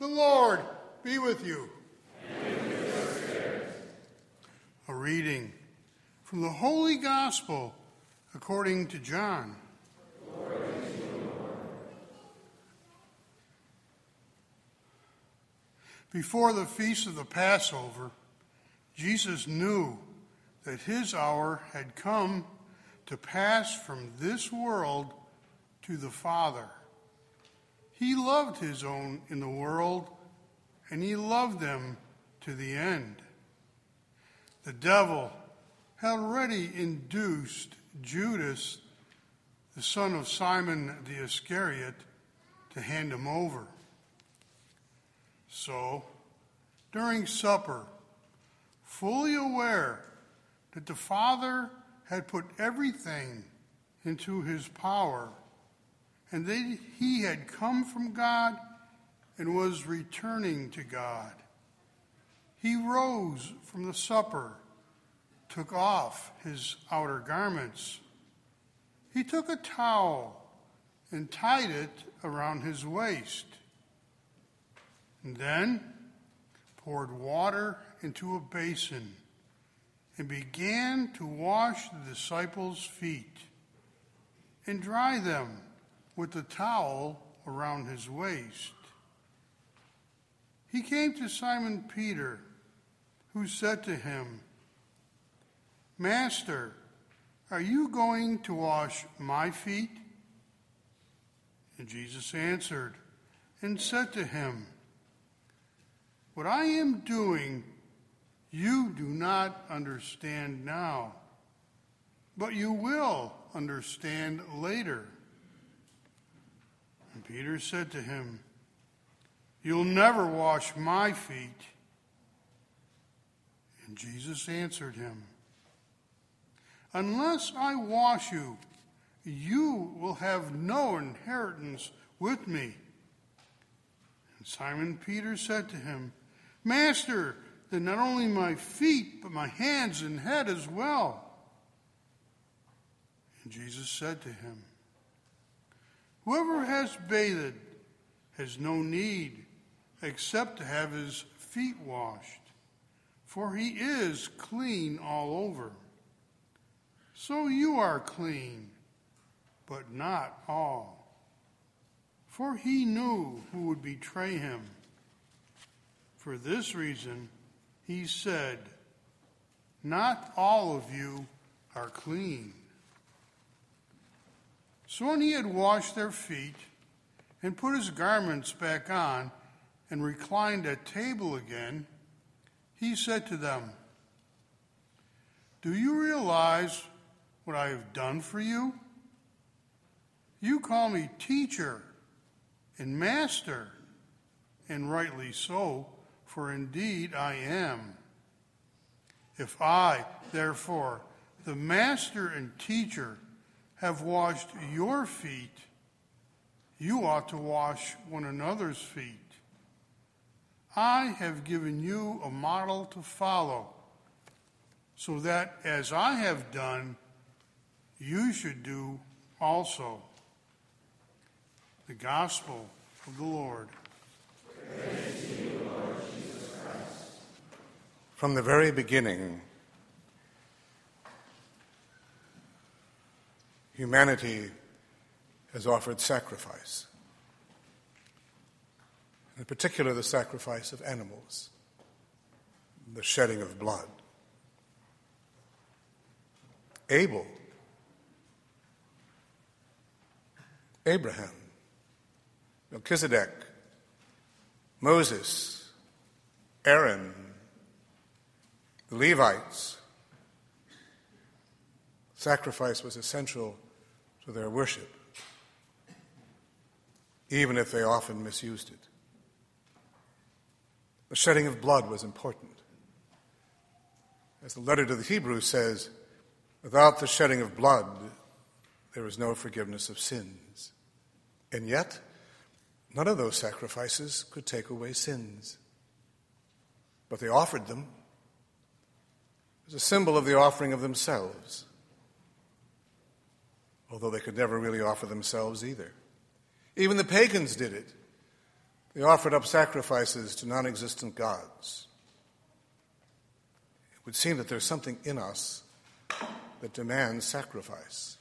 The Lord be with you. A reading from the Holy Gospel according to John. Before the feast of the Passover, Jesus knew that his hour had come to pass from this world to the Father. He loved his own in the world, and he loved them to the end. The devil had already induced Judas, the son of Simon the Iscariot, to hand him over. So, during supper, fully aware that the Father had put everything into his power, and that he had come from God and was returning to God. He rose from the supper, took off his outer garments. He took a towel and tied it around his waist, and then poured water into a basin and began to wash the disciples' feet and dry them with a towel around his waist. He came to Simon Peter, who said to him, Master, are you going to wash my feet? And Jesus answered and said to him, What I am doing, you do not understand now, but you will understand later. Peter said to him, You'll never wash my feet. And Jesus answered him, Unless I wash you, you will have no inheritance with me. And Simon Peter said to him, Master, then not only my feet, but my hands and head as well. And Jesus said to him, Whoever has bathed has no need except to have his feet washed, for he is clean all over. So you are clean, but not all. For he knew who would betray him. For this reason, he said, Not all of you are clean. So when he had washed their feet and put his garments back on and reclined at table again, he said to them, Do you realize what I have done for you? You call me teacher and master, and rightly so for indeed I am. If I, therefore, the master and teacher, have washed your feet, you ought to wash one another's feet. I have given you a model to follow, so that as I have done, you should do also. The Gospel of the Lord. From the very beginning, humanity has offered sacrifice. In particular, the sacrifice of animals, the shedding of blood. Abel, Abraham, Melchizedek, Moses, Aaron, the Levites. Sacrifice was essential to their worship, even if they often misused it. The shedding of blood was important. As the letter to the Hebrews says, without the shedding of blood, there is no forgiveness of sins. And yet, none of those sacrifices could take away sins. But they offered them as a symbol of the offering of themselves, although they could never really offer themselves either. Even the pagans did it. They offered up sacrifices to non existent gods. It would seem that there's something in us that demands sacrifice.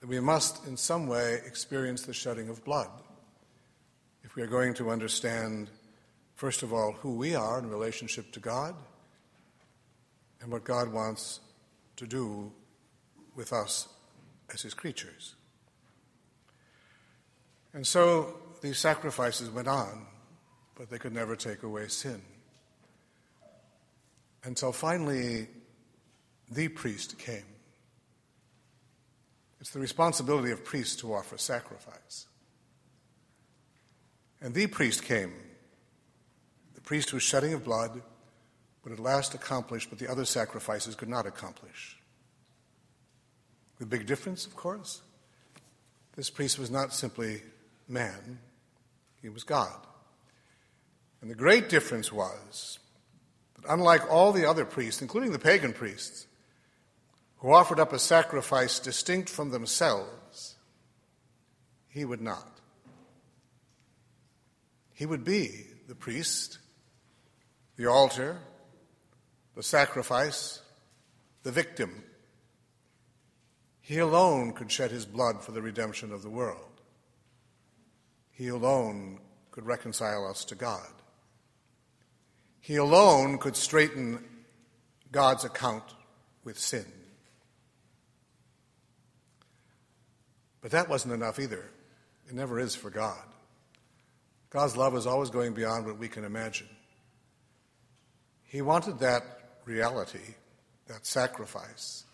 That we must, in some way, experience the shedding of blood if we are going to understand, first of all, who we are in relationship to God and what God wants to do with us as His creatures. And so these sacrifices went on, but they could never take away sin. Until finally, the priest came. It's the responsibility of priests to offer sacrifice. And the priest came, the priest whose shedding of blood would at last accomplish what the other sacrifices could not accomplish. The big difference, of course, this priest was not simply man, he was God. And the great difference was that unlike all the other priests, including the pagan priests, who offered up a sacrifice distinct from themselves, he would not. He would be the priest, the altar, the sacrifice, the victim. He alone could shed his blood for the redemption of the world. He alone could reconcile us to God. He alone could straighten God's account with sin. But that wasn't enough either. It never is for God. God's love is always going beyond what we can imagine. He wanted that reality, that sacrifice,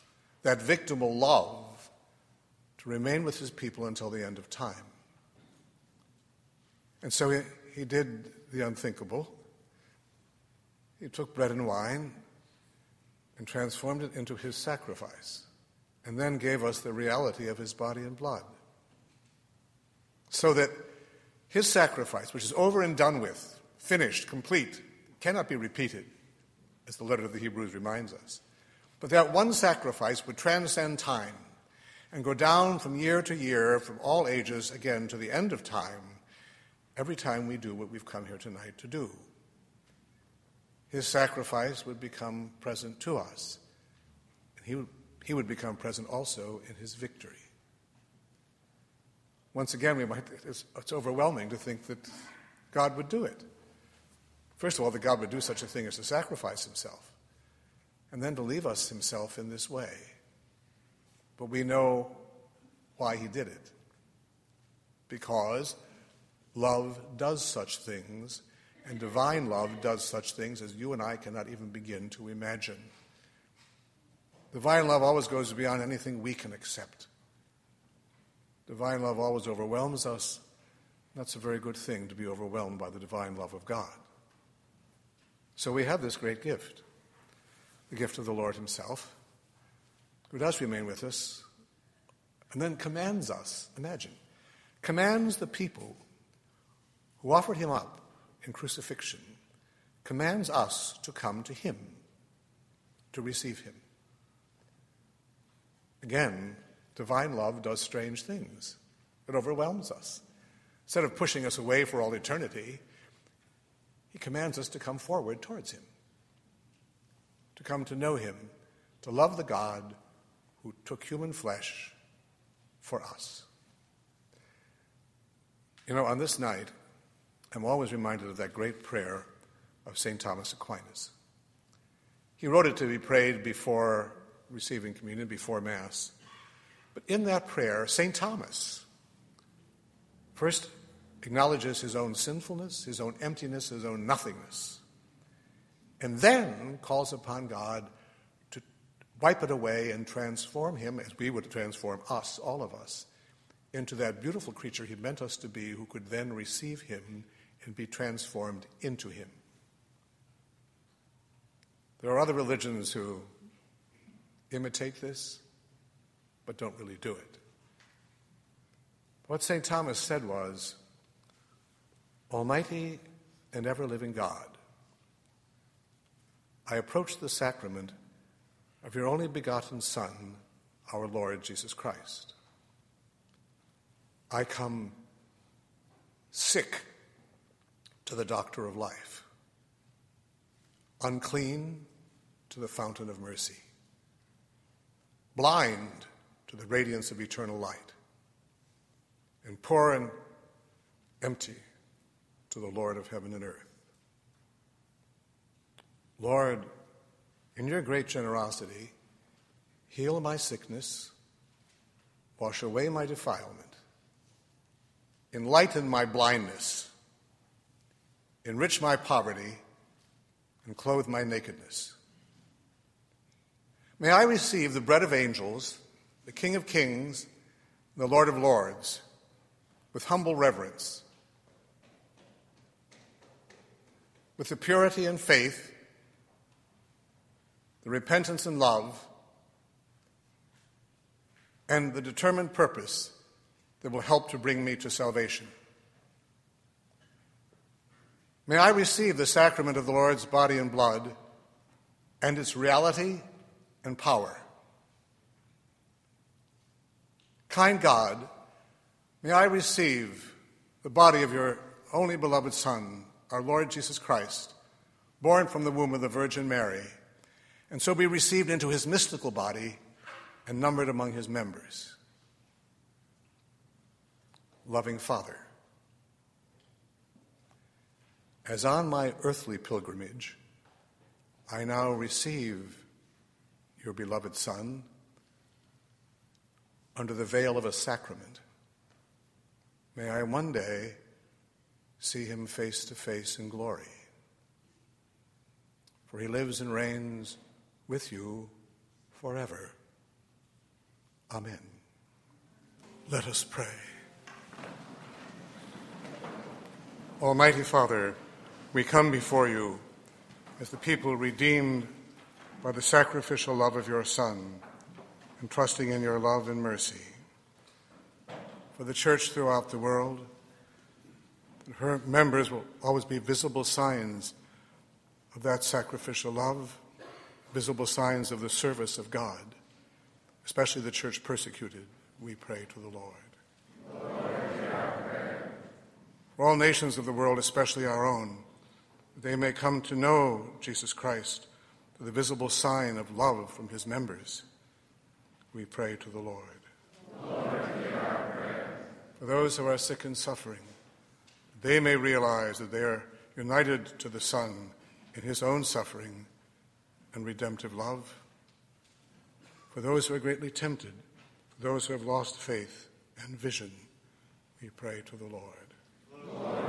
that victim will love to remain with his people until the end of time. And so he, he did the unthinkable. He took bread and wine and transformed it into his sacrifice, and then gave us the reality of his body and blood. So that his sacrifice, which is over and done with, finished, complete, cannot be repeated, as the letter of the Hebrews reminds us. But that one sacrifice would transcend time and go down from year to year, from all ages, again to the end of time, every time we do what we've come here tonight to do. His sacrifice would become present to us, and he would, he would become present also in his victory. Once again, we might, it's, it's overwhelming to think that God would do it. First of all, that God would do such a thing as to sacrifice himself, and then to leave us himself in this way. But we know why he did it. Because love does such things, and divine love does such things as you and I cannot even begin to imagine. Divine love always goes beyond anything we can accept. Divine love always overwhelms us. That's a very good thing to be overwhelmed by the divine love of God. So we have this great gift the gift of the Lord Himself, who does remain with us, and then commands us, imagine, commands the people who offered Him up in crucifixion, commands us to come to Him, to receive Him. Again, divine love does strange things. It overwhelms us. Instead of pushing us away for all eternity, he commands us to come forward towards him, to come to know him, to love the God who took human flesh for us. You know, on this night, I'm always reminded of that great prayer of St. Thomas Aquinas. He wrote it to be prayed before receiving communion, before Mass. But in that prayer, St. Thomas first acknowledges his own sinfulness, his own emptiness, his own nothingness, and then calls upon God to wipe it away and transform him, as we would transform us, all of us, into that beautiful creature he meant us to be, who could then receive him and be transformed into him. There are other religions who imitate this but don't really do it. What St. Thomas said was Almighty and ever living God, I approach the sacrament of your only begotten Son, our Lord Jesus Christ. I come sick to the doctor of life, unclean to the fountain of mercy, blind to the radiance of eternal light, and poor and empty to the Lord of heaven and earth. Lord, in your great generosity, heal my sickness, wash away my defilement, enlighten my blindness, enrich my poverty, and clothe my nakedness. May I receive the bread of angels, the King of kings, the Lord of lords, with humble reverence, with the purity and faith, the repentance and love, and the determined purpose that will help to bring me to salvation. May I receive the sacrament of the Lord's body and blood and its reality and power. Kind God, may I receive the body of your only beloved Son, our Lord Jesus Christ, born from the womb of the Virgin Mary, and so be received into his mystical body and numbered among his members. Loving Father, as on my earthly pilgrimage, I now receive your beloved Son under the veil of a sacrament. May I one day see him face to face in glory. For he lives and reigns with you forever. Amen. Let us pray. Almighty Father, we come before you as the people redeemed by the sacrificial love of your Son and trusting in your love and mercy. For the church throughout the world, her members will always be visible signs of that sacrificial love, visible signs of the service of God, especially the church persecuted, we pray to the Lord. For all nations of the world, especially our own, they may come to know Jesus Christ, through the visible sign of love from his members, we pray to the Lord. Lord For those who are sick and suffering, they may realize that they are united to the Son in his own suffering and redemptive love. For those who are greatly tempted, for those who have lost faith and vision, we pray to the Lord. Lord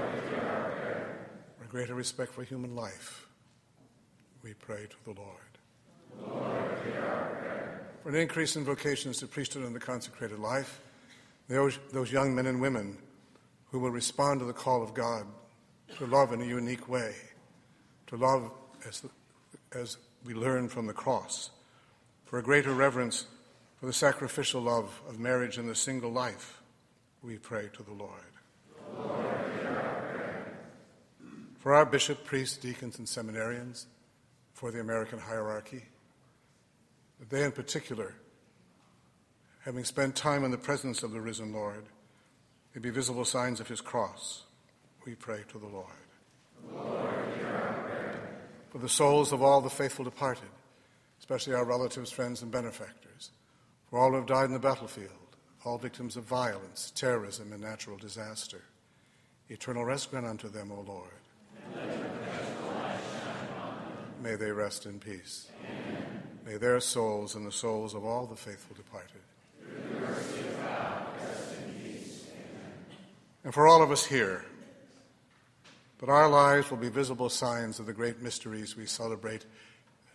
for greater respect for human life, we pray to the Lord. Lord for an increase in vocations to priesthood and the consecrated life, those, those young men and women who will respond to the call of God to love in a unique way, to love as, as we learn from the cross, for a greater reverence for the sacrificial love of marriage and the single life, we pray to the Lord. Lord for our bishop, priests, deacons, and seminarians, for the American hierarchy, that they in particular, having spent time in the presence of the risen Lord, may be visible signs of his cross. We pray to the Lord. Lord for the souls of all the faithful departed, especially our relatives, friends, and benefactors, for all who have died in the battlefield, all victims of violence, terrorism, and natural disaster. Eternal rest grant unto them, O Lord. May they rest in peace. Amen. May their souls and the souls of all the faithful departed. God, and for all of us here, that our lives will be visible signs of the great mysteries we celebrate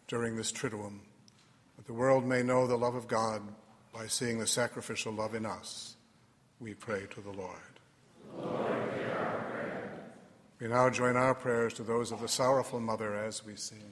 during this Triduum, that the world may know the love of God by seeing the sacrificial love in us. We pray to the Lord. Lord we now join our prayers to those of the sorrowful mother as we sing.